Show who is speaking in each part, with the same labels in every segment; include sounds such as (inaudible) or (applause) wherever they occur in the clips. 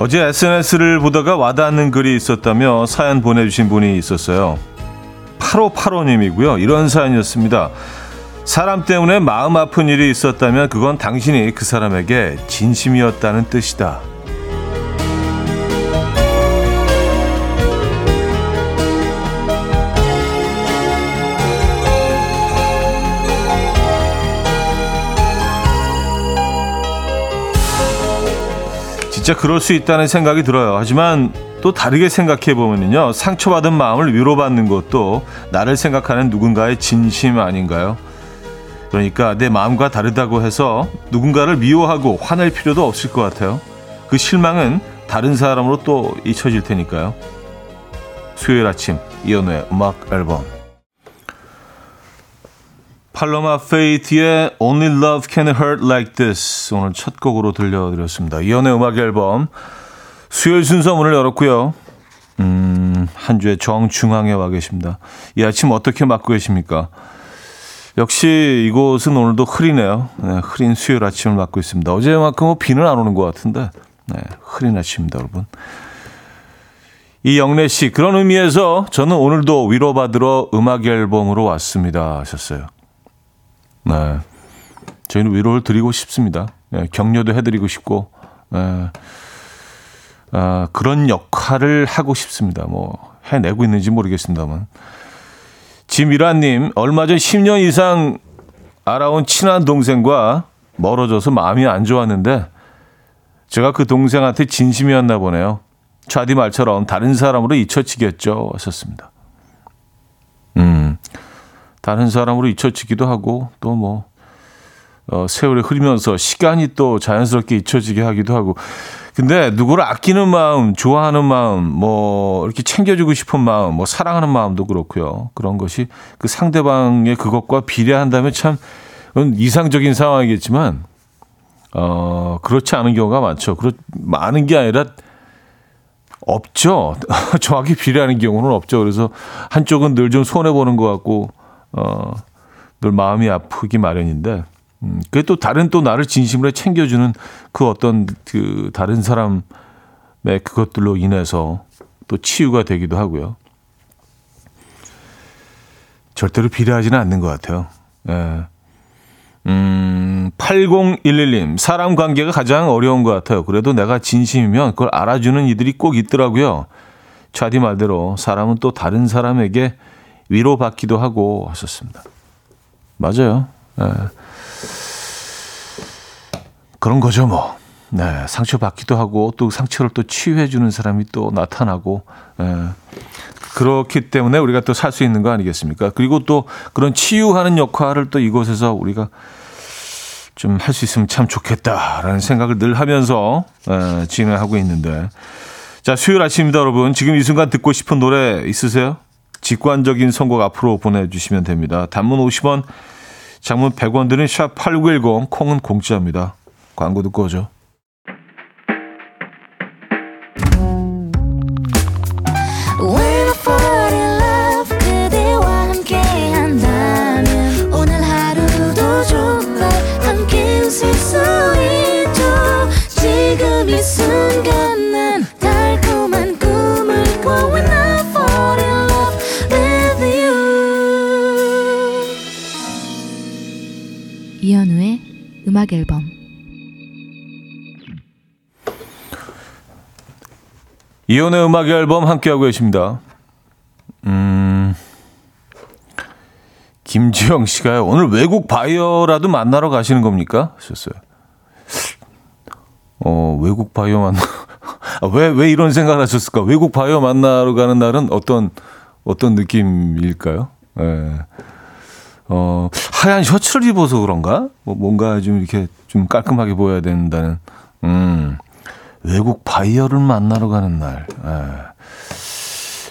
Speaker 1: 어제 SNS를 보다가 와닿는 글이 있었다며 사연 보내주신 분이 있었어요. 8585님이고요. 이런 사연이었습니다. 사람 때문에 마음 아픈 일이 있었다면 그건 당신이 그 사람에게 진심이었다는 뜻이다. 진짜 그럴 수 있다는 생각이 들어요. 하지만 또 다르게 생각해 보면요. 상처받은 마음을 위로받는 것도 나를 생각하는 누군가의 진심 아닌가요? 그러니까 내 마음과 다르다고 해서 누군가를 미워하고 화낼 필요도 없을 것 같아요. 그 실망은 다른 사람으로 또 잊혀질 테니까요. 수요일 아침 이연우의 음악 앨범 팔로마 페이트의 Only Love Can Hurt Like This 오늘 첫 곡으로 들려드렸습니다. 이연의 음악 앨범 수요일 순서 문을 열었고요. 음, 한 주의 정중앙에 와 계십니다. 이 아침 어떻게 맞고 계십니까? 역시 이곳은 오늘도 흐리네요. 네, 흐린 수요일 아침을 맞고 있습니다. 어제만큼 뭐 비는 안 오는 것 같은데 네, 흐린 아침입니다, 여러분. 이영래 씨, 그런 의미에서 저는 오늘도 위로받으러 음악 앨범으로 왔습니다. 하셨어요. 네. 저희는 위로를 드리고 싶습니다. 네, 격려도 해드리고 싶고, 네. 아, 그런 역할을 하고 싶습니다. 뭐, 해내고 있는지 모르겠습니다만. 지미라님, 얼마 전 10년 이상 알아온 친한 동생과 멀어져서 마음이 안 좋았는데, 제가 그 동생한테 진심이었나 보네요. 좌디 말처럼 다른 사람으로 잊혀지겠죠. 하셨습니다. 음. 다른 사람으로 잊혀지기도 하고 또뭐 어, 세월이 흐르면서 시간이 또 자연스럽게 잊혀지게 하기도 하고 근데 누구를 아끼는 마음, 좋아하는 마음, 뭐 이렇게 챙겨주고 싶은 마음, 뭐 사랑하는 마음도 그렇고요. 그런 것이 그 상대방의 그것과 비례한다면 참 이상적인 상황이겠지만 어 그렇지 않은 경우가 많죠. 그렇 많은 게 아니라 없죠. (laughs) 정확히 비례하는 경우는 없죠. 그래서 한쪽은 늘 좀 손해 보는 것 같고 어, 늘 마음이 아프기 마련인데, 음, 그게 또 다른 또 나를 진심으로 챙겨주는 그 어떤 그 다른 사람의 그것들로 인해서 또 치유가 되기도 하고요. 절대로 비례하지는 않는 것 같아요. 예. 음, 8011님, 사람 관계가 가장 어려운 것 같아요. 그래도 내가 진심이면 그걸 알아주는 이들이 꼭 있더라고요. 차디 말대로 사람은 또 다른 사람에게 위로받기도 하고 하셨습니다. 맞아요. 네. 그런 거죠, 뭐. 네, 상처받기도 하고 또 상처를 또 치유해 주는 사람이 또 나타나고 네. 그렇기 때문에 우리가 또 살 수 있는 거 아니겠습니까? 그리고 또 그런 치유하는 역할을 또 이곳에서 우리가 좀 할 수 있으면 참 좋겠다라는 생각을 늘 하면서 네, 진행하고 있는데 자 수요일 아침입니다, 여러분. 지금 이 순간 듣고 싶은 노래 있으세요? 직관적인 선곡 앞으로 보내주시면 됩니다. 단문 50원, 장문 100원 드는 샵8910, 콩은 공짜입니다. 광고 듣고 오죠. 이현우의 음악 앨범 함께하고 계십니다. 음, 김지영 씨가요. 오늘 외국 바이어라도 만나러 가시는 겁니까? 하셨어요. 어, 외국 바이어 만나. (laughs) 아, 왜, 왜 이런 생각을 하셨을까? 외국 바이어 만나러 가는 날은 어떤, 어떤 느낌일까요? 예. 네. 어, 하얀 셔츠를 입어서 그런가? 뭐 뭔가 좀 이렇게 좀 깔끔하게 보여야 된다는, 음, 외국 바이어를 만나러 가는 날. 에.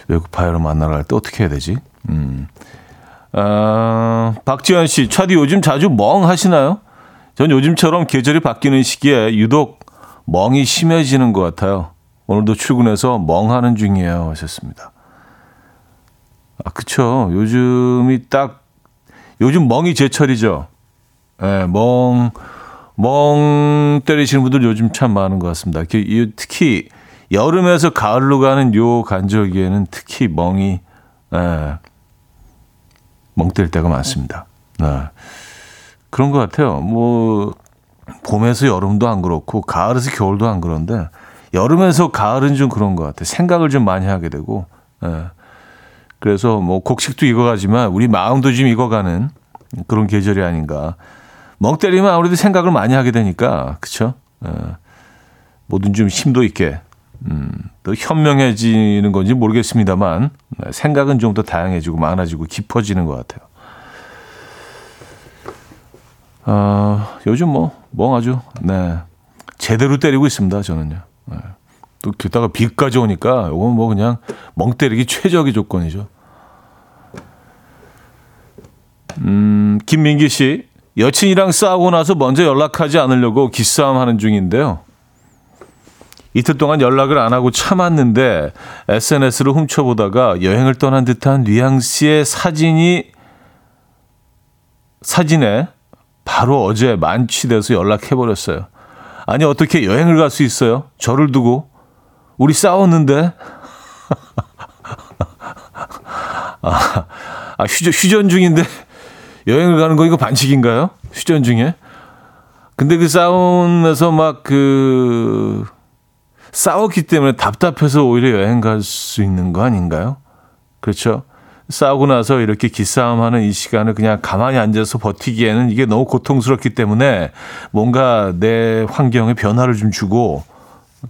Speaker 1: 외국 바이어를 만나러 갈 때 어떻게 해야 되지? 음. 아, 박지현 씨, 차디 요즘 자주 멍 하시나요? 전 요즘처럼 계절이 바뀌는 시기에 유독 멍이 심해지는 것 같아요. 오늘도 출근해서 멍하는 중이에요. 하셨습니다. 아, 그쵸. 요즘이 딱 요즘 멍이 제철이죠. 예, 멍, 멍 때리시는 분들 요즘 참 많은 것 같습니다. 특히 여름에서 가을로 가는 요 간절기에는 특히 멍이 예, 멍 때릴 때가 많습니다. 네. 그런 것 같아요. 뭐 봄에서 여름도 안 그렇고 가을에서 겨울도 안 그런데 여름에서 가을은 좀 그런 것 같아요. 생각을 좀 많이 하게 되고 예. 그래서 뭐 곡식도 익어가지만 우리 마음도 좀 익어가는 그런 계절이 아닌가. 멍 때리면 아무래도 생각을 많이 하게 되니까 그렇죠. 예. 뭐든 좀 심도 있게 음, 또 현명해지는 건지 모르겠습니다만 생각은 좀 더 다양해지고 많아지고 깊어지는 것 같아요. 어, 요즘 뭐, 멍 아주, 네. 제대로 때리고 있습니다, 저는요. 네. 또 게다가 비까지 오니까 이건 뭐 그냥 멍 때리기 최적의 조건이죠. 음, 김민기 씨. 여친이랑 싸우고 나서 먼저 연락하지 않으려고 기싸움 하는 중인데요. 이틀 동안 연락을 안 하고 참았는데 SNS를 훔쳐보다가 여행을 떠난 듯한 뉘앙스의 사진이 사진에 바로 어제 만취돼서 연락해버렸어요. 아니, 어떻게 여행을 갈 수 있어요? 저를 두고. 우리 싸웠는데. (laughs) 아, 아 휴전, 휴전 중인데 여행을 가는 거 이거 반칙인가요? 휴전 중에? 근데 그 싸움에서 막 그, 싸웠기 때문에 답답해서 오히려 여행 갈 수 있는 거 아닌가요? 그렇죠? 싸우고 나서 이렇게 기싸움하는 이 시간을 그냥 가만히 앉아서 버티기에는 이게 너무 고통스럽기 때문에 뭔가 내 환경에 변화를 좀 주고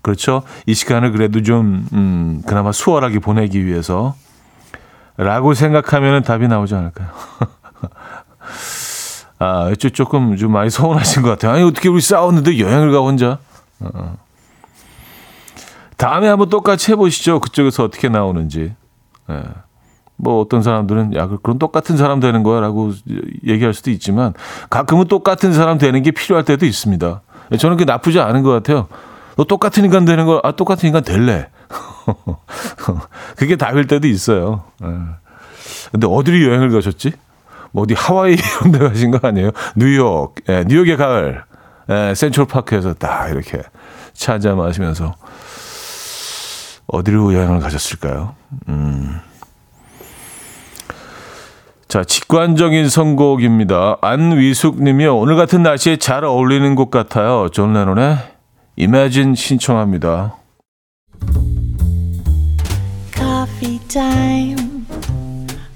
Speaker 1: 그렇죠. 이 시간을 그래도 좀 음, 그나마 수월하게 보내기 위해서 라고 생각하면 답이 나오지 않을까요? (laughs) 아, 조금 좀 많이 서운하신 것 같아요. 아니, 어떻게 우리 싸웠는데 여행을 가 혼자? 어. 다음에 한번 똑같이 해보시죠. 그쪽에서 어떻게 나오는지. 예. 뭐 어떤 사람들은 야 그런 똑같은 사람 되는 거야라고 얘기할 수도 있지만 가끔은 똑같은 사람 되는 게 필요할 때도 있습니다. 저는 그게 나쁘지 않은 것 같아요. 너 똑같은 인간 되는 거, 아, 똑같은 인간 될래. (laughs) 그게 답일 때도 있어요. 예. 근데 어디로 여행을 가셨지? 뭐 어디 하와이 (laughs) 이런 데 가신 거 아니에요? 뉴욕, 예, 뉴욕의 가을, 예, 센트럴파크에서 딱 이렇게 차 한잔 마시면서 어디로 여행을 가셨을까요? 음. 자, 직관적인 선곡입니다. 안위숙 님이 오늘 같은 날씨에 잘 어울리는 곡 같아요. 존 레논의 Imagine 신청합니다.
Speaker 2: Coffee time.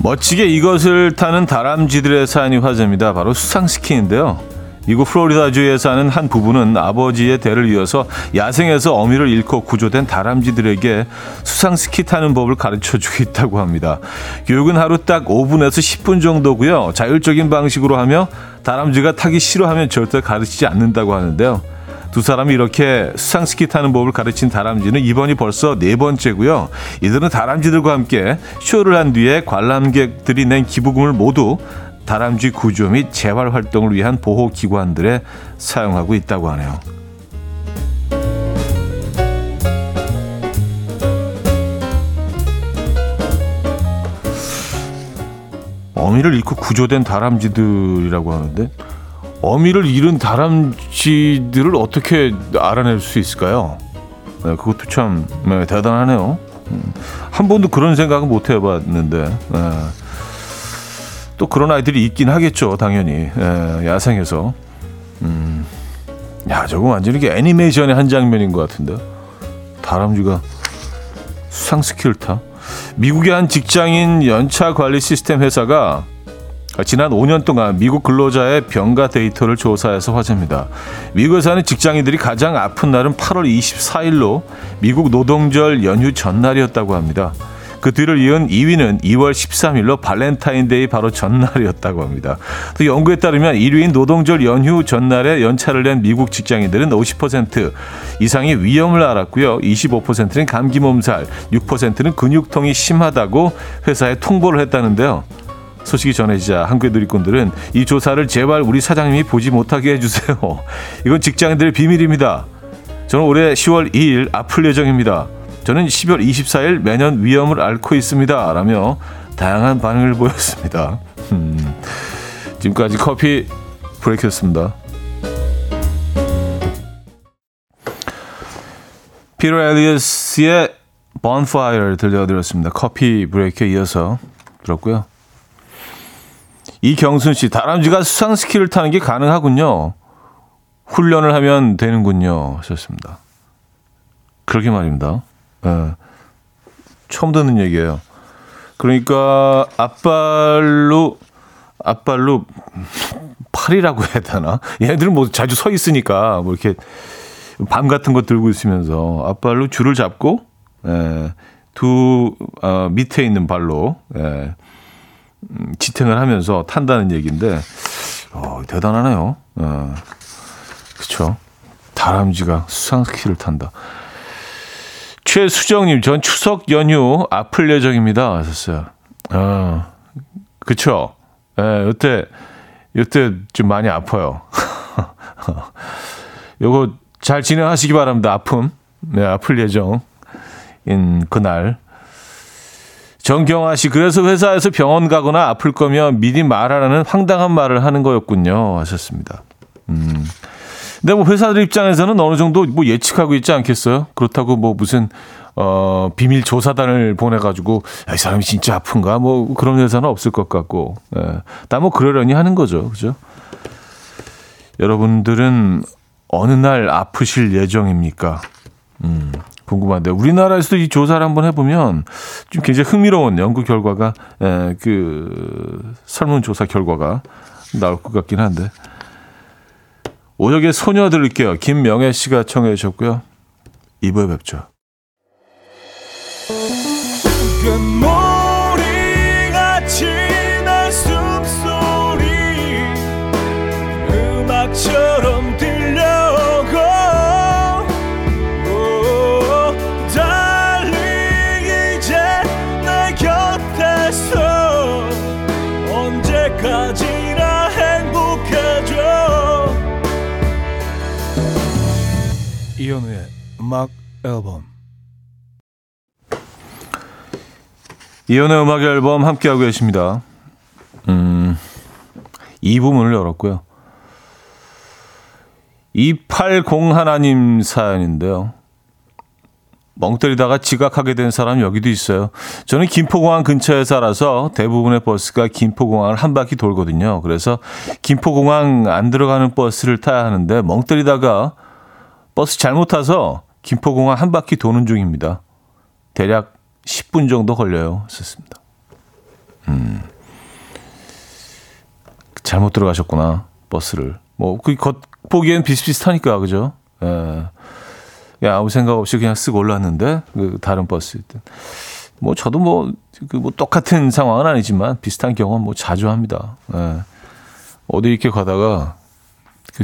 Speaker 1: 멋지게 이것을 타는 다람쥐들의 사연이 화제입니다. 바로 수상스키인데요. 미국 플로리다주에 사는 한 부부는 아버지의 대를 이어서 야생에서 어미를 잃고 구조된 다람쥐들에게 수상스키 타는 법을 가르쳐 주고 있다고 합니다. 교육은 하루 딱 5분에서 10분 정도고요. 자율적인 방식으로 하며 다람쥐가 타기 싫어하면 절대 가르치지 않는다고 하는데요. 두 사람이 이렇게 수상스키 타는 법을 가르친 다람쥐는 이번이 벌써 네 번째고요. 이들은 다람쥐들과 함께 쇼를 한 뒤에 관람객들이 낸 기부금을 모두 다람쥐 구조 및 재활 활동을 위한 보호 기관들에 사용하고 있다고 하네요. 어미를 잃고 구조된 다람쥐들이라고 하는데 어미를 잃은 다람쥐들을 어떻게 알아낼 수 있을까요? 네, 그것도 참 네, 대단하네요. 음, 한 번도 그런 생각은 못 해봤는데. 네. 또 그런 아이들이 있긴 하겠죠, 당연히. 예, 야생에서. 음, 야, 저거 완전히 이게 애니메이션의 한 장면인 것 같은데. 다람쥐가 수상 스키를 타. 미국의 한 직장인 연차 관리 시스템 회사가 지난 5년 동안 미국 근로자의 병가 데이터를 조사해서 화제입니다. 미국에서는 직장인들이 가장 아픈 날은 8월 24일로 미국 노동절 연휴 전날이었다고 합니다. 그 뒤를 이은 2위는 2월 13일로 발렌타인데이 바로 전날이었다고 합니다. 또 연구에 따르면 1위인 노동절 연휴 전날에 연차를 낸 미국 직장인들은 50% 이상이 위염을 앓았고요. 25%는 감기 몸살, 6%는 근육통이 심하다고 회사에 통보를 했다는데요. 소식이 전해지자 한국의 누리꾼들은 이 조사를 제발 우리 사장님이 보지 못하게 해주세요. (laughs) 이건 직장인들의 비밀입니다. 저는 올해 10월 2일 아플 예정입니다. 저는 10월 24일 매년 위험을 앓고 있습니다. 라며 다양한 반응을 보였습니다. (laughs) 음, 지금까지 커피 브레이크였습니다. 피터 엘리어스의 Bonfire 들려드렸습니다. 커피 브레이크에 이어서 들었고요. 이경순 씨, 다람쥐가 수상 스키를 타는 게 가능하군요. 훈련을 하면 되는군요. 하셨습니다. 그렇게 말입니다. 예. 처음 듣는 얘기예요. 그러니까 앞발로 앞발로 팔이라고 해야 되나? 얘네들은 뭐 자주 서 있으니까 뭐 이렇게 밤 같은 거 들고 있으면서 앞발로 줄을 잡고 예, 두 어, 밑에 있는 발로 예, 음, 지탱을 하면서 탄다는 얘기인데 어, 대단하네요. 어, 그렇죠. 다람쥐가 수상스키를 탄다. 최수정님, 전 추석 연휴 아플 예정입니다. 하셨어요. 어, 그쵸. 예, 이때, 이때 좀 많이 아파요. (laughs) 요거 잘 진행하시기 바랍니다. 아픔. 네, 아플 예정인 그날. 정경아 씨, 그래서 회사에서 병원 가거나 아플 거면 미리 말하라는 황당한 말을 하는 거였군요. 하셨습니다. 음. 근데 뭐 회사들 입장에서는 어느 정도 뭐 예측하고 있지 않겠어요? 그렇다고 뭐 무슨 어 비밀 조사단을 보내가지고 야, 이 사람이 진짜 아픈가 뭐 그런 회사는 없을 것 같고, 예. 다뭐 그러려니 하는 거죠, 그죠? 여러분들은 어느 날 아프실 예정입니까? 음, 궁금한데 우리나라에서도 이 조사를 한번 해보면 좀 굉장히 흥미로운 연구 결과가 에, 그 설문조사 결과가 나올 것 같긴 한데 오역의 소녀 들을게요. 김명애 씨가 청해 주셨고요. 2부에 뵙죠. 음악 앨범 이현우의 음악 앨범 함께하고 계십니다. 음, 2부문을 열었고요. 280 하나님 사연인데요. 멍 때리다가 지각하게 된 사람 여기도 있어요. 저는 김포공항 근처에 살아서 대부분의 버스가 김포공항을 한 바퀴 돌거든요. 그래서 김포공항 안 들어가는 버스를 타야 하는데 멍 때리다가 버스 잘못 타서 김포공항 한 바퀴 도는 중입니다. 대략 10분 정도 걸려요. 썼습니다. 음. 잘못 들어가셨구나. 버스를. 뭐, 그 겉보기엔 비슷비슷하니까, 그죠? 예. 야, 아무 생각 없이 그냥 쓱 올랐는데, 그 다른 버스. 뭐, 저도 뭐, 그 뭐, 똑같은 상황은 아니지만, 비슷한 경험 뭐 자주 합니다. 예. 어디 이렇게 가다가, 그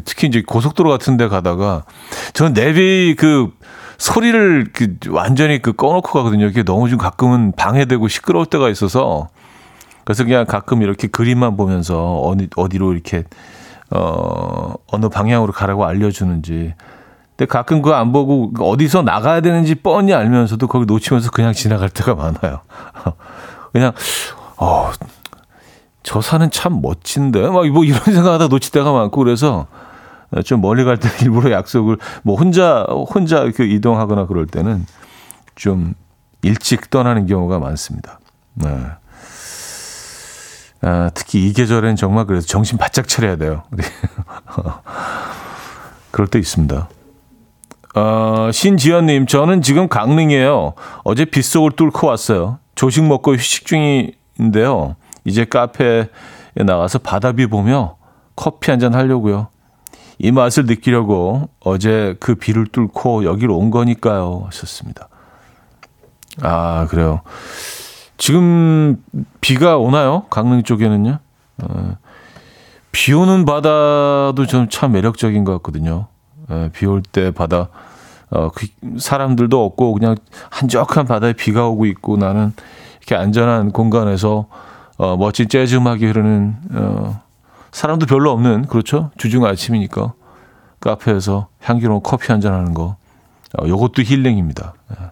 Speaker 1: 특히 이제 고속도로 같은 데 가다가, 저는 내비 그, 소리를 그 완전히 그 꺼놓고 가거든요. 이게 너무 좀 가끔은 방해되고 시끄러울 때가 있어서 그래서 그냥 가끔 이렇게 그림만 보면서 어디 어디로 이렇게 어 어느 방향으로 가라고 알려주는지. 근데 가끔 그거 안 보고 어디서 나가야 되는지 뻔히 알면서도 거기 놓치면서 그냥 지나갈 때가 많아요. (laughs) 그냥 어. 저 산은 참 멋진데 막 뭐 이런 생각하다 놓칠 때가 많고 그래서 좀 멀리 갈 때 (laughs) 일부러 약속을 뭐 혼자 혼자 그 이동하거나 그럴 때는 좀 일찍 떠나는 경우가 많습니다. 네. 아, 특히 이 계절엔 정말 그래서 정신 바짝 차려야 돼요. (laughs) 그럴 때 있습니다. 어, 신지연님, 저는 지금 강릉이에요. 어제 빗속을 뚫고 왔어요. 조식 먹고 휴식 중인데요. 이제 카페에 나가서 바다뷰 보며 커피 한 잔 하려고요. 이 맛을 느끼려고 어제 그 비를 뚫고 여기로 온 거니까요. 하셨습니다. 아, 그래요. 지금 비가 오나요? 강릉 쪽에는요? 어, 비 오는 바다도 좀 참 매력적인 것 같거든요. 예, 비올 때 바다, 어, 그 사람들도 없고 그냥 한적한 바다에 비가 오고 있고 나는 이렇게 안전한 공간에서 어, 멋진 재즈 음악이 흐르는 어, 사람도 별로 없는 그렇죠 주중 아침이니까 카페에서 향기로운 커피 한 잔 하는 거 어, 요것도 힐링입니다. 예.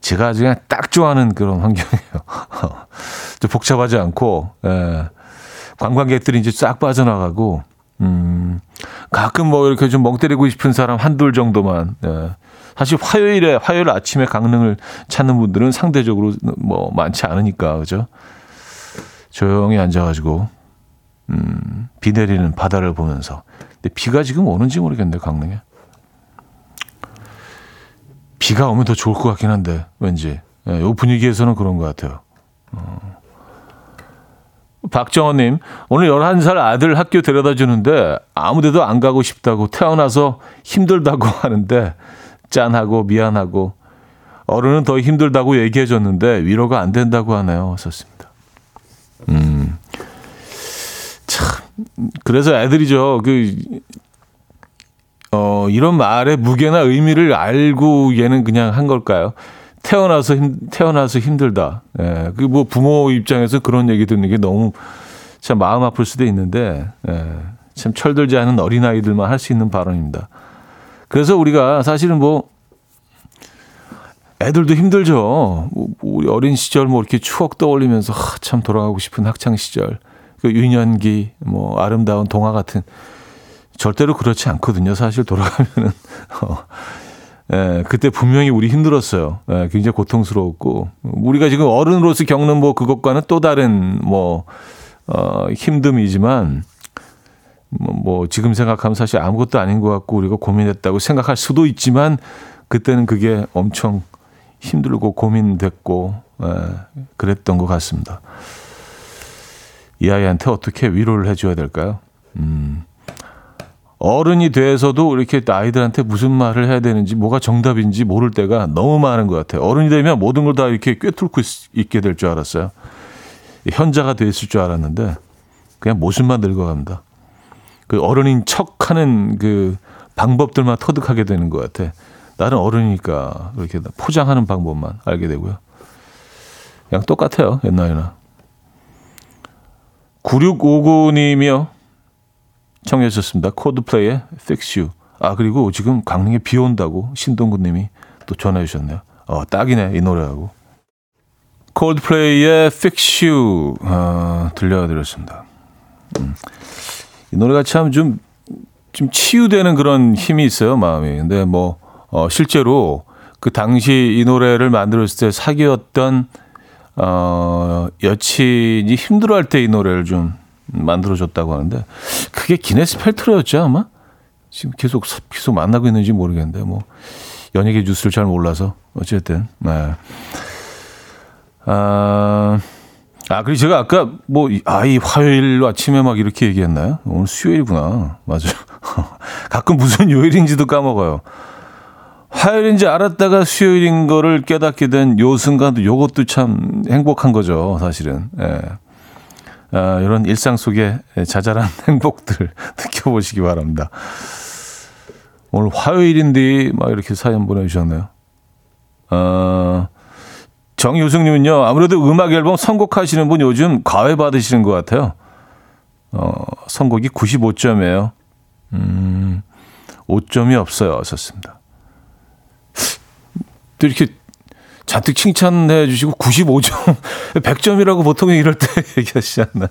Speaker 1: 제가 아주 그냥 딱 좋아하는 그런 환경이에요. (laughs) 좀 복잡하지 않고 예. 관광객들이 이제 싹 빠져나가고 음, 가끔 뭐 이렇게 좀 멍 때리고 싶은 사람 한둘 정도만 예. 사실 화요일에 화요일 아침에 강릉을 찾는 분들은 상대적으로 뭐 많지 않으니까 그죠? 조용히 앉아가지고 음, 비 내리는 바다를 보면서 근데 비가 지금 오는지 모르겠네 강릉에 비가 오면 더 좋을 것 같긴 한데 왠지 예, 요 분위기에서는 그런 것 같아요. 어. 박정원님 오늘 11살 아들 학교 데려다 주는데 아무 데도 안 가고 싶다고 태어나서 힘들다고 (laughs) 하는데 짠하고 미안하고 어른은 더 힘들다고 얘기해 줬는데 위로가 안 된다고 하네요. 썼습니다. 음. 참 그래서 애들이죠. 그 어, 이런 말의 무게나 의미를 알고 얘는 그냥 한 걸까요? 태어나서 힘, 태어나서 힘들다. 예, 그 뭐 부모 입장에서 그런 얘기 듣는 게 너무 참 마음 아플 수도 있는데, 예, 참 철들지 않은 어린아이들만 할 수 있는 발언입니다. 그래서 우리가 사실은 뭐, 애들도 힘들죠. 뭐 우리 어린 시절 뭐 이렇게 추억 떠올리면서 하, 참 돌아가고 싶은 학창 시절, 그 유년기, 뭐 아름다운 동화 같은 절대로 그렇지 않거든요. 사실 돌아가면은 (laughs) 어, 예, 그때 분명히 우리 힘들었어요. 예, 굉장히 고통스러웠고 우리가 지금 어른으로서 겪는 뭐 그것과는 또 다른 뭐 어, 힘듦이지만 뭐, 뭐 지금 생각하면 사실 아무것도 아닌 것 같고 우리가 고민했다고 생각할 수도 있지만 그때는 그게 엄청 힘들고 고민됐고 예, 그랬던 것 같습니다. 이 아이한테 어떻게 위로를 해줘야 될까요? 음. 어른이 돼서도 이렇게 아이들한테 무슨 말을 해야 되는지 뭐가 정답인지 모를 때가 너무 많은 것 같아요. 어른이 되면 모든 걸 다 이렇게 꿰뚫고 있, 게 될 줄 알았어요. 현자가 돼 있을 줄 알았는데 그냥 모습만 늙어갑니다. 그 어른인 척하는 그 방법들만 터득하게 되는 것 같아. 나는 어른이니까 이렇게 포장하는 방법만 알게 되고요. 그냥 똑같아요 옛날이나. 9659님이요. 청해 주셨습니다. 코드플레이의 Fix You. 아, 그리고 지금 강릉에 비 온다고 신동구 님이 또 전해 주셨네요. 어, 딱이네, 이 노래하고. 콜드플레이의 Fix You 어, 들려드렸습니다. 음. 이 노래가 참좀좀 치유되는 그런 힘이 있어요, 마음이. 근데 뭐 어, 실제로 그 당시 이 노래를 만들었을 때 사귀었던 어, 여친이 힘들어할 때 이 노래를 좀 만들어줬다고 하는데 그게 기네스 펠트로였죠 아마 지금 계속 계속 만나고 있는지 모르겠는데 뭐 연예계 뉴스를 잘 몰라서 어쨌든 네. 아, 아 그리고 제가 아까 뭐 아이 화요일 아침에 막 이렇게 얘기했나요? 오늘 수요일이구나 맞아요. (laughs) 가끔 무슨 요일인지도 까먹어요. 화요일인지 알았다가 수요일인 거를 깨닫게 된 요 순간도 요것도 참 행복한 거죠, 사실은. 예. 어, 이런 일상 속에 자잘한 (laughs) 행복들 (laughs) 느껴보시기 바랍니다. 오늘 화요일인데 막 이렇게 사연 보내주셨네요. 어, 정효승님은요, 아무래도 음악 앨범 선곡하시는 분 요즘 과외 받으시는 것 같아요. 어, 선곡이 95점이에요. 음, 5점이 없어요. 썼습니다. 또 이렇게 잔뜩 칭찬해 주시고 95점, 100점이라고 보통 이럴 때 (laughs) 얘기하시지 않나.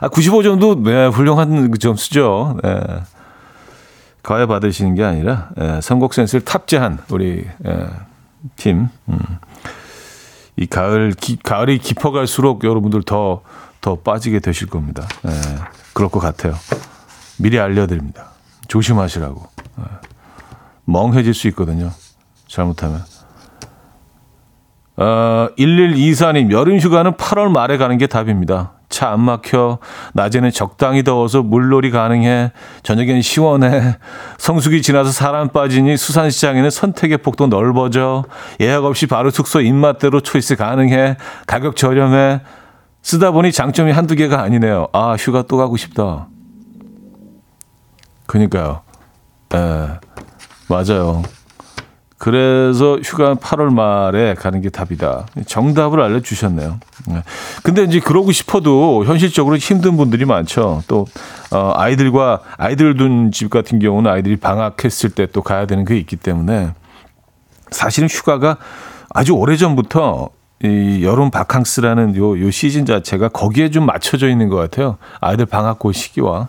Speaker 1: 아, 95점도 네, 훌륭한 점수죠. 네. 과외 받으시는 게 아니라 네, 선곡 센스를 탑재한 우리 네, 팀. 음. 이 가을 기, 가을이 깊어갈수록 여러분들 더더 빠지게 되실 겁니다. 네, 그럴 것 같아요. 미리 알려드립니다. 조심하시라고. 네. 멍해질 수 있거든요. 잘못하면. 어, 1124님, 여름 휴가는 8월 말에 가는 게 답입니다. 차 안 막혀. 낮에는 적당히 더워서 물놀이 가능해. 저녁엔 시원해. 성수기 지나서 사람 빠지니 수산시장에는 선택의 폭도 넓어져. 예약 없이 바로 숙소 입맛대로 초이스 가능해. 가격 저렴해. 쓰다 보니 장점이 한두 개가 아니네요. 아, 휴가 또 가고 싶다. 그니까요. 예, 맞아요. 그래서 휴가 8월 말에 가는 게 답이다. 정답을 알려주셨네요. 네. 근데 이제 그러고 싶어도 현실적으로 힘든 분들이 많죠. 또, 어, 아이들과, 아이들 둔 집 같은 경우는 아이들이 방학했을 때 또 가야 되는 게 있기 때문에 사실은 휴가가 아주 오래 전부터 이 여름 바캉스라는 요, 요 시즌 자체가 거기에 좀 맞춰져 있는 것 같아요. 아이들 방학고 시기와.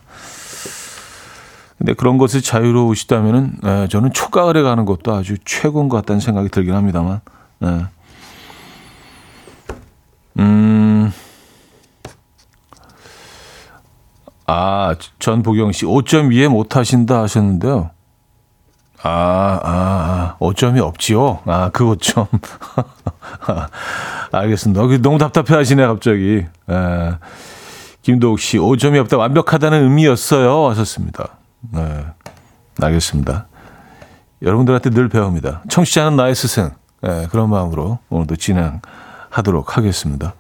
Speaker 1: 근데 그런 것이 자유로우시다면은 에, 저는 초가을에 가는 것도 아주 최고인 것 같다는 생각이 들긴 합니다만. 에. 음. 아, 전보경 씨 5.2에 못 하신다 하셨는데요. 아, 아, 아, 5점이 없지요. 아, 그 5점. (laughs) 알겠습니다. 너무 답답해 하시네, 갑자기. 에. 김도욱 씨, 5점이 없다. 완벽하다는 의미였어요. 하셨습니다. 네. 알겠습니다. 여러분들한테 늘 배웁니다. 청취자는 나의 스승. 네, 그런 마음으로 오늘도 진행하도록 하겠습니다.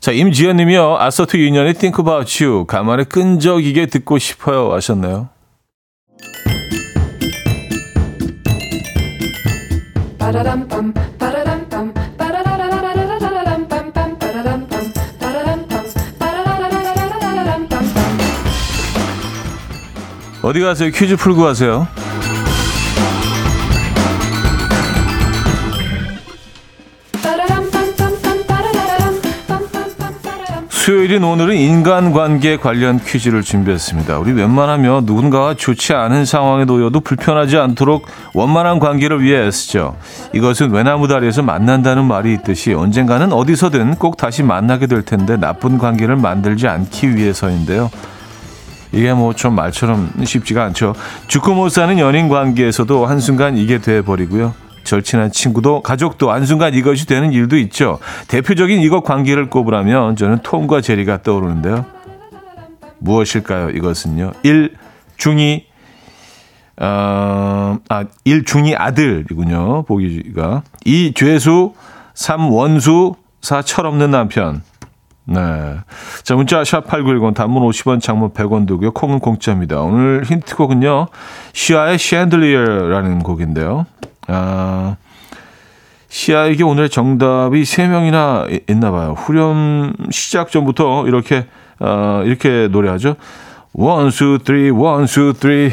Speaker 1: 자, 임지연 님이요. 아서트 유년의 Think About You. 가만히 끈적이게 듣고 싶어요. 하셨네요. 어디 가세요? 퀴즈 풀고 가세요. 수요일인 오늘은 인간관계 관련 퀴즈를 준비했습니다. 우리 웬만하면 누군가와 좋지 않은 상황에 놓여도 불편하지 않도록 원만한 관계를 위해 애쓰죠. 이것은 외나무 다리에서 만난다는 말이 있듯이 언젠가는 어디서든 꼭 다시 만나게 될 텐데 나쁜 관계를 만들지 않기 위해서인데요. 이게 뭐 좀 말처럼 쉽지가 않죠. 죽고 못 사는 연인 관계에서도 한순간 이게 돼 버리고요. 절친한 친구도 가족도 한순간 이것이 되는 일도 있죠. 대표적인 이것 관계를 꼽으라면 저는 톰과 제리가 떠오르는데요. 무엇일까요? 이것은요. 1. 중이 어, 아, 1. 중이 아들이군요. 보기가. 2. 죄수 3. 원수 4. 철없는 남편 네. 자, 문자 샵8910 단문 50원, 장문 100원 들고요. 콩은 공짜입니다. 오늘 힌트곡은요. 시아의 Chandelier라는 곡인데요. 아, 시아에게 오늘 정답이 3명이나 있나 봐요. 후렴 시작 전부터 이렇게 어, 이렇게 노래하죠. one two three one two three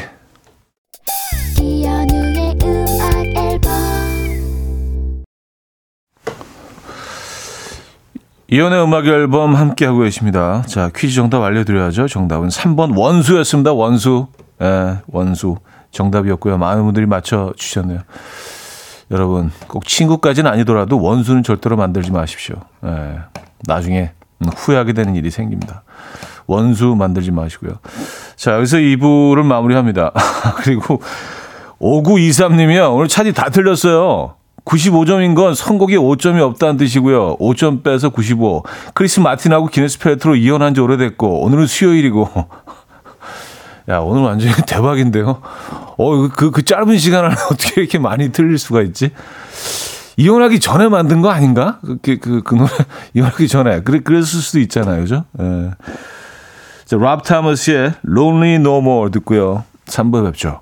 Speaker 1: 이연의 음악 앨범 함께 하고 계십니다. 자, 퀴즈 정답 알려드려야죠. 정답은 3번 원수였습니다. 원수. 예, 원수. 정답이었고요. 많은 분들이 맞춰주셨네요. 여러분, 꼭 친구까지는 아니더라도 원수는 절대로 만들지 마십시오. 예, 나중에 후회하게 되는 일이 생깁니다. 원수 만들지 마시고요. 자, 여기서 2부를 마무리합니다. (laughs) 그리고 5923님이요. 오늘 차디 다 틀렸어요. 95점인 건 선곡에 5점이 없다는 뜻이고요. 5점 빼서 95. 크리스 마틴하고 기네스 팰트로 이혼한 지 오래됐고 오늘은 수요일이고. (laughs) 야 오늘 완전히 (laughs) 대박인데요. 어그그 그, 그 짧은 시간 안에 (laughs) 어떻게 이렇게 많이 틀릴 수가 있지? 이혼하기 전에 만든 거 아닌가? 그, 그, 그, 그 노래, 이혼하기 전에. 그래, 그랬을 수도 있잖아요. 그죠? 예. 자, 랍 토마스의 Lonely No More 듣고요. 3부 뵙죠.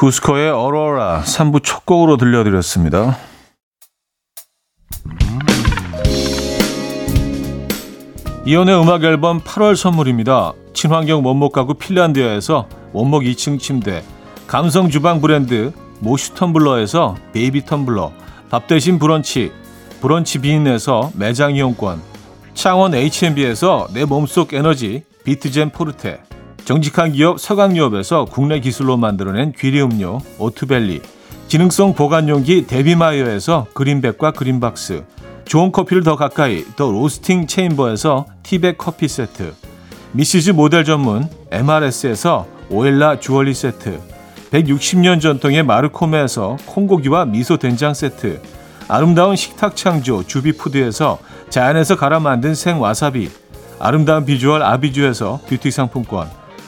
Speaker 1: 구스코의 어로라 3부 첫 곡으로 들려드렸습니다. 이현우의 음악 앨범 8월 선물입니다. 친환경 원목 가구 핀란드에서 원목 2층 침대, 감성 주방 브랜드 모슈 텀블러에서 베이비 텀블러, 밥 대신 브런치, 브런치 빈에서 매장 이용권, 창원 H&B에서 내 몸속 에너지 비트젠 포르테 정직한 기업 서강유업에서 국내 기술로 만들어낸 귀리 음료 오트벨리 기능성 보관용기 데비마이어에서 그린백과 그린박스 좋은 커피를 더 가까이 더 로스팅 체인버에서 티백 커피 세트 미시즈 모델 전문 MRS에서 오엘라 주얼리 세트 160년 전통의 마루코메에서 콩고기와 미소 된장 세트 아름다운 식탁 창조 주비푸드에서 자연에서 갈아 만든 생와사비 아름다운 비주얼 아비주에서 뷰티 상품권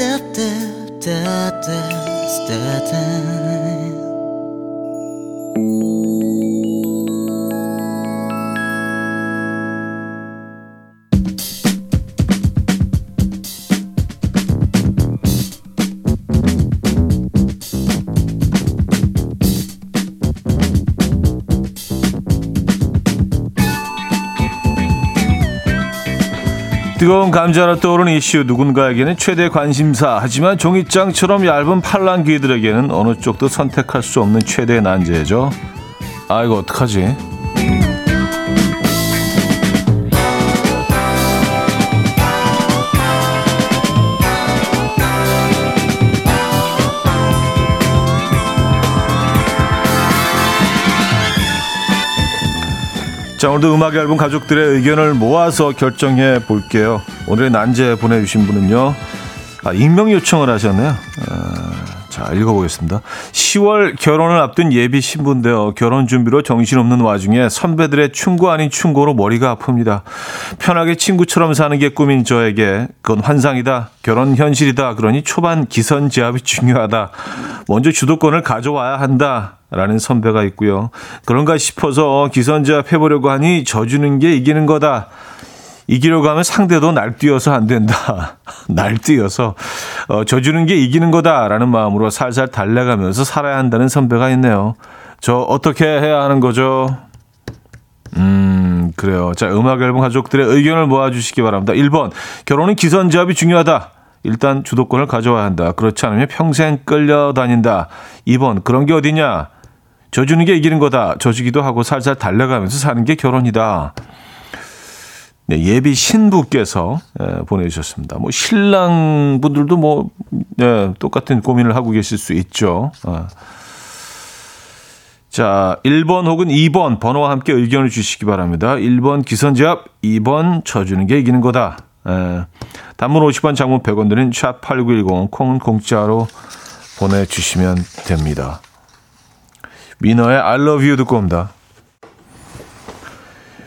Speaker 3: 스타바라바답
Speaker 1: 뜨거운 감자로 떠오르는 이슈 누군가에게는 최대 관심사 하지만 종이장처럼 얇은 팔랑귀들에게는 어느 쪽도 선택할 수 없는 최대의 난제죠. 아 이거 어떡하지? 자, 오늘도 음악 앨범 가족들의 의견을 모아서 결정해 볼게요. 오늘의 난제 보내주신 분은요. 아, 익명 요청을 하셨네요. 아, 자, 읽어보겠습니다. 10월 결혼을 앞둔 예비 신부인데요. 결혼 준비로 정신없는 와중에 선배들의 충고 아닌 충고로 머리가 아픕니다. 편하게 친구처럼 사는 게 꿈인 저에게 그건 환상이다. 결혼 현실이다. 그러니 초반 기선 제압이 중요하다. 먼저 주도권을 가져와야 한다. 라는 선배가 있고요. 그런가 싶어서 기선제압 해보려고 하니 져주는 게 이기는 거다. 이기려고 하면 상대도 날뛰어서 안 된다. (laughs) 날뛰어서 어, 져주는 게 이기는 거다라는 마음으로 살살 달래가면서 살아야 한다는 선배가 있네요. 저 어떻게 해야 하는 거죠? 음, 그래요. 자, 음악 앨범 가족들의 의견을 모아주시기 바랍니다. 1번, 결혼은 기선제압이 중요하다. 일단 주도권을 가져와야 한다. 그렇지 않으면 평생 끌려다닌다. 2번, 그런 게 어디냐? 져주는 게 이기는 거다. 져주기도 하고 살살 달래가면서 사는 게 결혼이다. 네, 예비 신부께서 예, 보내주셨습니다. 뭐 신랑 분들도 뭐 예, 똑같은 고민을 하고 계실 수 있죠. 아. 자, 1번 혹은 2번 번호와 함께 의견을 주시기 바랍니다. 1번 기선제압, 2번 쳐주는 게 이기는 거다. 예, 단문 50원, 장문 100원 드는 샵8910 콩은 공짜로 보내주시면 됩니다. 위너의 I love you 듣고 옵니다.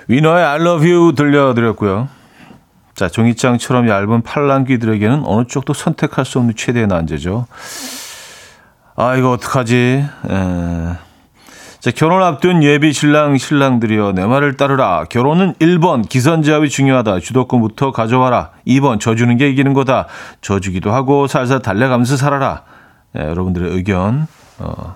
Speaker 1: 위너의 I love you 들려드렸고요. 자, 종이장처럼 얇은 팔랑귀들에게는 어느 쪽도 선택할 수 없는 최대의 난제죠. 아, 이거 어떡하지? 에... 자, 결혼 앞둔 예비 신랑, 신랑들이여, 내 말을 따르라. 결혼은 1번, 기선제압이 중요하다. 주도권부터 가져와라. 2번, 져주는 게 이기는 거다. 져주기도 하고 살살 달래가면서 살아라. 네, 여러분들의 의견, 어,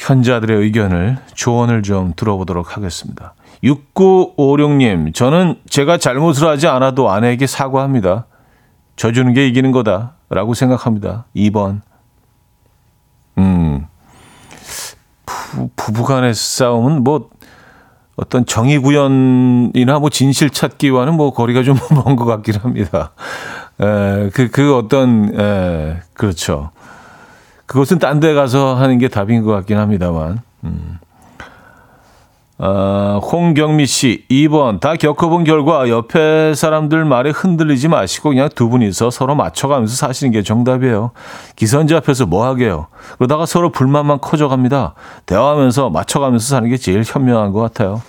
Speaker 1: 현자들의 의견을, 조언을 좀 들어보도록 하겠습니다. 6956님, 저는 제가 잘못을 하지 않아도 아내에게 사과합니다. 져주는 게 이기는 거다. 라고 생각합니다. 2번. 음. 부, 부 간의 싸움은 뭐 어떤 정의 구현이나 뭐 진실 찾기와는 뭐 거리가 좀 (laughs) 먼 것 같긴 합니다. 에, 그, 그 어떤, 에, 그렇죠. 그것은 딴 데 가서 하는 게 답인 것 같긴 합니다만. 음. 어, 홍경미 씨, 2번. 다 겪어본 결과 옆에 사람들 말에 흔들리지 마시고 그냥 두 분이서 서로 맞춰가면서 사시는 게 정답이에요. 기선제 앞에서 뭐 하게요. 그러다가 서로 불만만 커져갑니다. 대화하면서 맞춰가면서 사는 게 제일 현명한 것 같아요.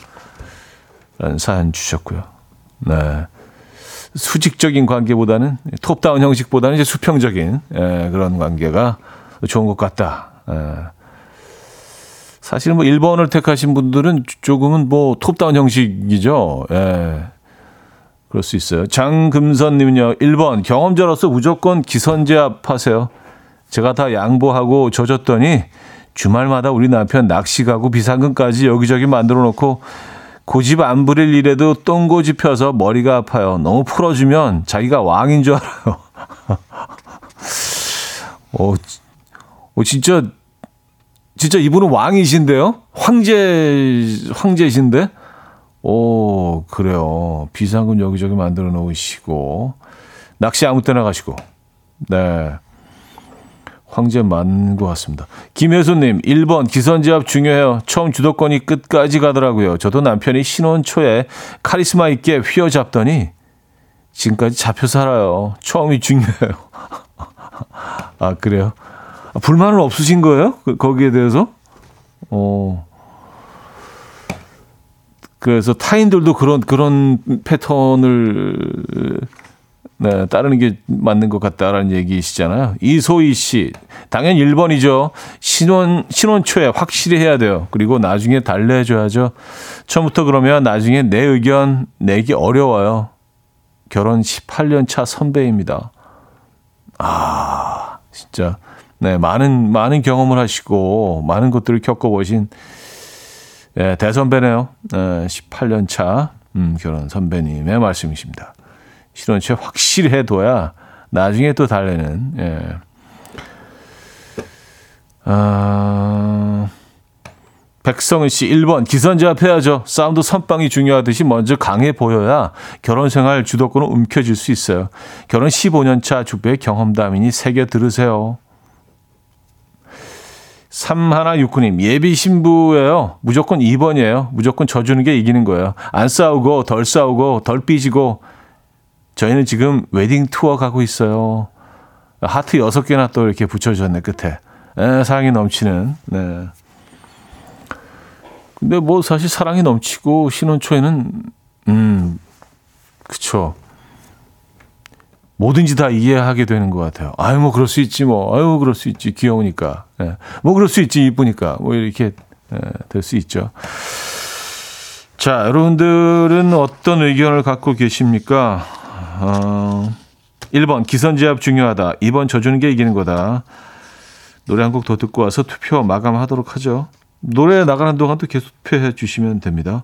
Speaker 1: 라는 사연 주셨고요. 네. 수직적인 관계보다는 톱다운 형식보다는 이제 수평적인 예, 그런 관계가 좋은 것 같다. 예. 사실 뭐 1번을 택하신 분들은 조금은 뭐 톱다운 형식이죠. 예. 그럴 수 있어요. 장금선 님은요, 1번 경험자로서 무조건 기선제압 하세요. 제가 다 양보하고 져줬더니 주말마다 우리 남편 낚시 가고 비상금까지 여기저기 만들어 놓고 고집 안 부릴 일에도 똥고집 펴서 머리가 아파요. 너무 풀어주면 자기가 왕인 줄 알아요. 오, (laughs) 오, 진짜, 진짜 이분은 왕이신데요? 황제, 황제신데? 오, 그래요. 비상금 여기저기 만들어 놓으시고, 낚시 아무 때나 가시고, 네. 황제 맞는 것 같습니다. 김혜수님, 1번 기선제압 중요해요. 처음 주도권이 끝까지 가더라고요. 저도 남편이 신혼 초에 카리스마 있게 휘어잡더니 지금까지 잡혀 살아요. 처음이 중요해요. (laughs) 아, 그래요? 아, 불만은 없으신 거예요? 그, 거기에 대해서? 어. 그래서 타인들도 그런, 그런 패턴을 네, 따르는 게 맞는 것 같다라는 얘기시잖아요. 이소희 씨, 당연 1번이죠. 신혼, 신혼 초에 확실히 해야 돼요. 그리고 나중에 달래줘야죠. 처음부터 그러면 나중에 내 의견 내기 어려워요. 결혼 18년 차 선배입니다. 아, 진짜. 네, 많은, 많은 경험을 하시고, 많은 것들을 겪어보신, 예, 대선배네요. 네, 18년 차, 음, 결혼 선배님의 말씀이십니다. 실혼체 확실히 해둬야 나중에 또 달래는, 예. 아, 백성은 씨 1번 기선제압 해야죠. 싸움도 선빵이 중요하듯이 먼저 강해 보여야 결혼 생활 주도권을 움켜쥘 수 있어요. 결혼 15년 차 주부의 경험담이니 새겨 들으세요. 3169님, 예비 신부예요. 무조건 2번이에요. 무조건 져주는 게 이기는 거예요. 안 싸우고, 덜 싸우고, 덜 삐지고, 저희는 지금 웨딩 투어 가고 있어요. 하트 6개나 또 이렇게 붙여줬네, 끝에. 에, 사랑이 넘치는, 네. 근데 뭐 사실 사랑이 넘치고 신혼 초에는, 음, 그쵸. 뭐든지 다 이해하게 되는 것 같아요. 아유, 뭐, 그럴 수 있지, 뭐. 아유, 그럴 수 있지. 귀여우니까. 예. 뭐, 그럴 수 있지. 이쁘니까. 뭐, 이렇게, 예, 될수 있죠. 자, 여러분들은 어떤 의견을 갖고 계십니까? 어, 1번, 기선제압 중요하다. 2번, 져주는 게 이기는 거다. 노래 한 곡 더 듣고 와서 투표 마감하도록 하죠. 노래 나가는 동안 또 계속 투표해 주시면 됩니다.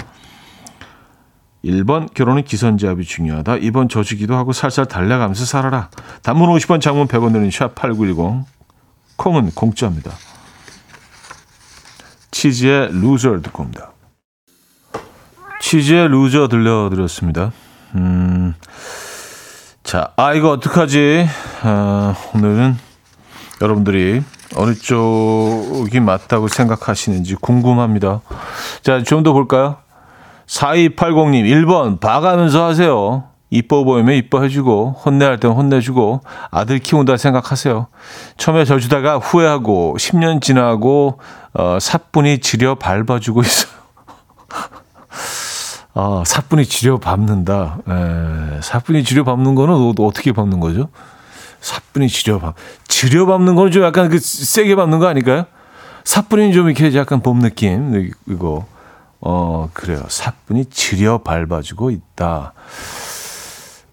Speaker 1: 1번 결혼은 기선제압이 중요하다. 2번 져주기도 하고 살살 달려가면서 살아라. 단문 50원 장문 100원 드는 샵8910 콩은 공짜입니다. 치즈의 Loser 듣고 옵니다. 치즈의 Loser 들려드렸습니다. 음, 자, 아 이거 어떡하지? 아, 오늘은 여러분들이 어느 쪽이 맞다고 생각하시는지 궁금합니다. 자, 좀 더 볼까요? 4280님, 1번, 봐가면서 하세요. 이뻐 보이면 이뻐해주고, 혼내야 할땐 혼내주고, 아들 키운다 생각하세요. 처음에 져주다가 후회하고, 10년 지나고, 어, 사뿐히 지려 밟아주고 있어요. (laughs) 아, 사뿐히 지려 밟는다. 에, 사뿐히 지려 밟는 거는 어떻게 밟는 거죠? 사뿐히 지려 밟, 지려 밟는 거는 좀 약간 그 세게 밟는 거 아닐까요? 사뿐히 좀 이렇게 약간 봄 느낌, 이거. 어, 그래요. 사뿐히 지려 밟아주고 있다.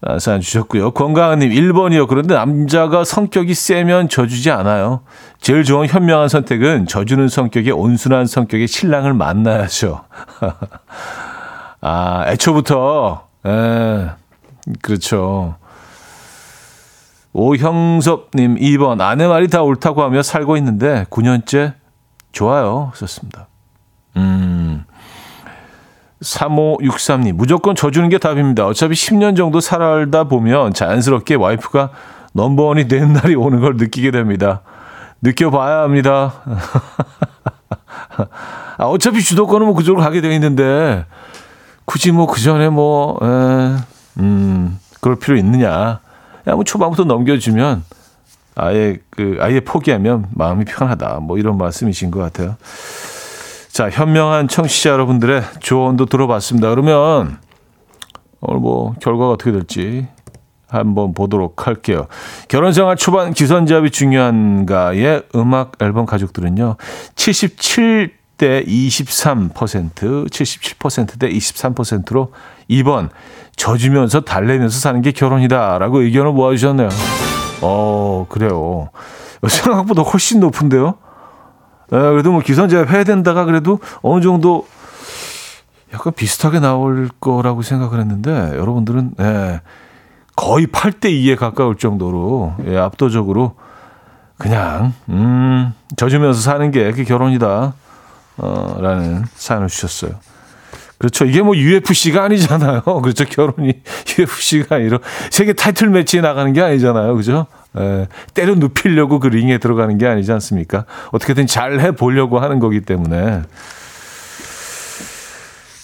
Speaker 1: 아, 사연 주셨고요. 건강한님 1번이요. 그런데 남자가 성격이 세면 져주지 않아요. 제일 좋은 현명한 선택은 져주는 성격의 온순한 성격의 신랑을 만나야죠. (laughs) 아, 애초부터, 에, 그렇죠. 오형섭님 2번. 아내 말이 다 옳다고 하며 살고 있는데 9년째 좋아요. 썼습니다. 음. 3563님, 무조건 져주는 게 답입니다. 어차피 10년 정도 살다 보면 자연스럽게 와이프가 넘버원이 되는 날이 오는 걸 느끼게 됩니다. 느껴봐야 합니다. (laughs) 아, 어차피 주도권은 뭐 그쪽으로 가게 돼 있는데 굳이 뭐 그 전에 뭐, 에, 음, 그럴 필요 있느냐. 야, 뭐 초반부터 넘겨주면 아예 그, 아예 포기하면 마음이 편하다. 뭐 이런 말씀이신 것 같아요. 자, 현명한 청취자 여러분들의 조언도 들어봤습니다. 그러면 오늘 뭐 결과가 어떻게 될지 한번 보도록 할게요. 결혼 생활 초반 기선제압이 중요한가의 음악 앨범 가족들은요. 77대 23%, 77%대 23%로 2번 져주면서 달래면서 사는 게 결혼이다라고 의견을 모아주셨네요. 어, 그래요. 생각보다 훨씬 높은데요. 에, 그래도 뭐 기선제압 해야 된다가 그래도 어느 정도 약간 비슷하게 나올 거라고 생각을 했는데 여러분들은 예, 거의 8대 2에 가까울 정도로 예, 압도적으로 그냥 음, 져주면서 사는 게 그게 결혼이다 어, 라는 사연을 주셨어요. 그렇죠. 이게 뭐 UFC가 아니잖아요. (laughs) 그렇죠. 결혼이 (laughs) UFC가 아니라 세계 타이틀 매치에 나가는 게 아니잖아요. 그죠? 에, 때려 눕히려고 그 링에 들어가는 게 아니지 않습니까? 어떻게든 잘 해보려고 하는 거기 때문에.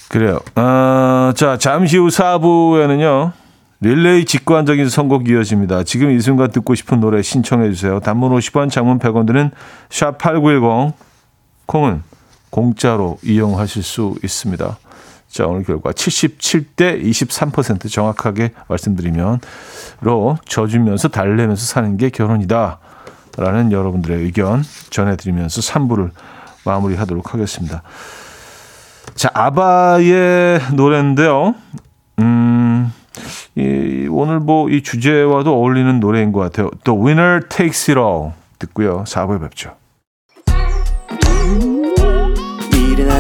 Speaker 1: 그래요. 어, 자, 잠시 후 4부에는요. 릴레이 직관적인 선곡 이어집니다. 지금 이 순간 듣고 싶은 노래 신청해 주세요. 단문 50원, 장문 100원 드는 샵8910 콩은 공짜로 이용하실 수 있습니다. 자, 오늘 결과 77대 23% 정확하게 말씀드리면 로 져주면서 달래면서 사는 게 결혼이다. 라는 여러분들의 의견 전해드리면서 3부를 마무리하도록 하겠습니다. 자, 아바의 노래인데요. 음, 이, 오늘 뭐 이 주제와도 어울리는 노래인 것 같아요. The Winner Takes It All 듣고요. 4부에 뵙죠.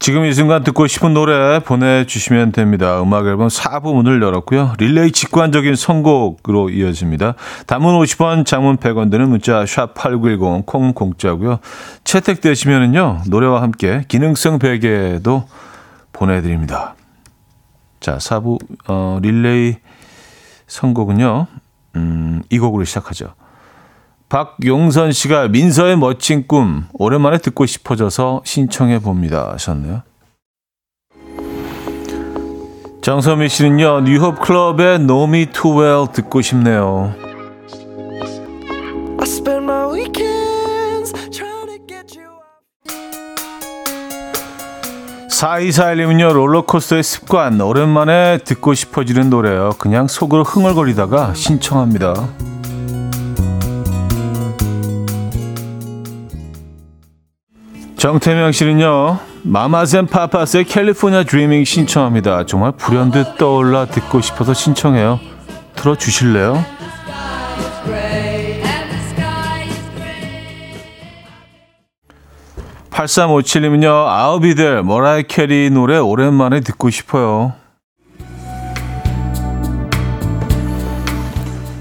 Speaker 1: 지금 이 순간 듣고 싶은 노래 보내주시면 됩니다. 음악 앨범 4부 문을 열었고요. 릴레이 직관적인 선곡으로 이어집니다. 단문 50원, 장문 100원 드는 문자 샵 8910 콩 공짜고요. 채택되시면은요. 노래와 함께 기능성 베개도 보내드립니다. 자, 4부 어, 릴레이 선곡은요. 음, 이 곡으로 시작하죠. 박용선 씨가 민서의 멋진 꿈 오랜만에 듣고 싶어져서 신청해 봅니다 하셨네요. 정선미 씨는요 뉴홉 클럽의 No Me Too Well 듣고 싶네요. 4241님은요 롤러코스터의 습관 오랜만에 듣고 싶어지는 노래요. 그냥 속으로 흥얼거리다가 신청합니다. 정태명 씨는요 마마젠 파파스의 캘리포니아 드리밍 신청합니다. 정말 불현듯 떠올라 듣고 싶어서 신청해요. 들어주실래요? (8357님은요) I'll Be There 머라이 캐리 노래 오랜만에 듣고 싶어요.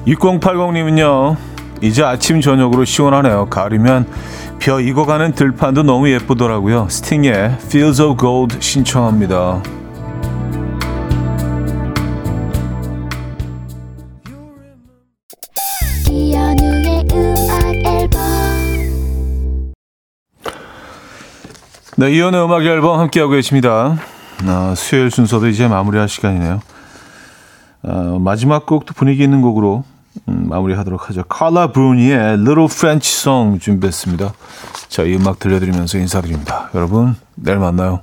Speaker 1: 6080님은요 이제 아침 저녁으로 시원하네요. 가을이면 벼 익어가는 들판도 너무 예쁘더라고요. 스팅의 Fields of Gold 신청합니다. 네, 이연의 음악 앨범 함께하고 계십니다. 아, 수요일 순서도 이제 마무리할 시간이네요. 아, 마지막 곡도 분위기 있는 곡으로 음, 마무리하도록 하죠. 칼라 브루니의 Little French Song 준비했습니다. 자, 이 음악 들려드리면서 인사드립니다. 여러분, 내일 만나요.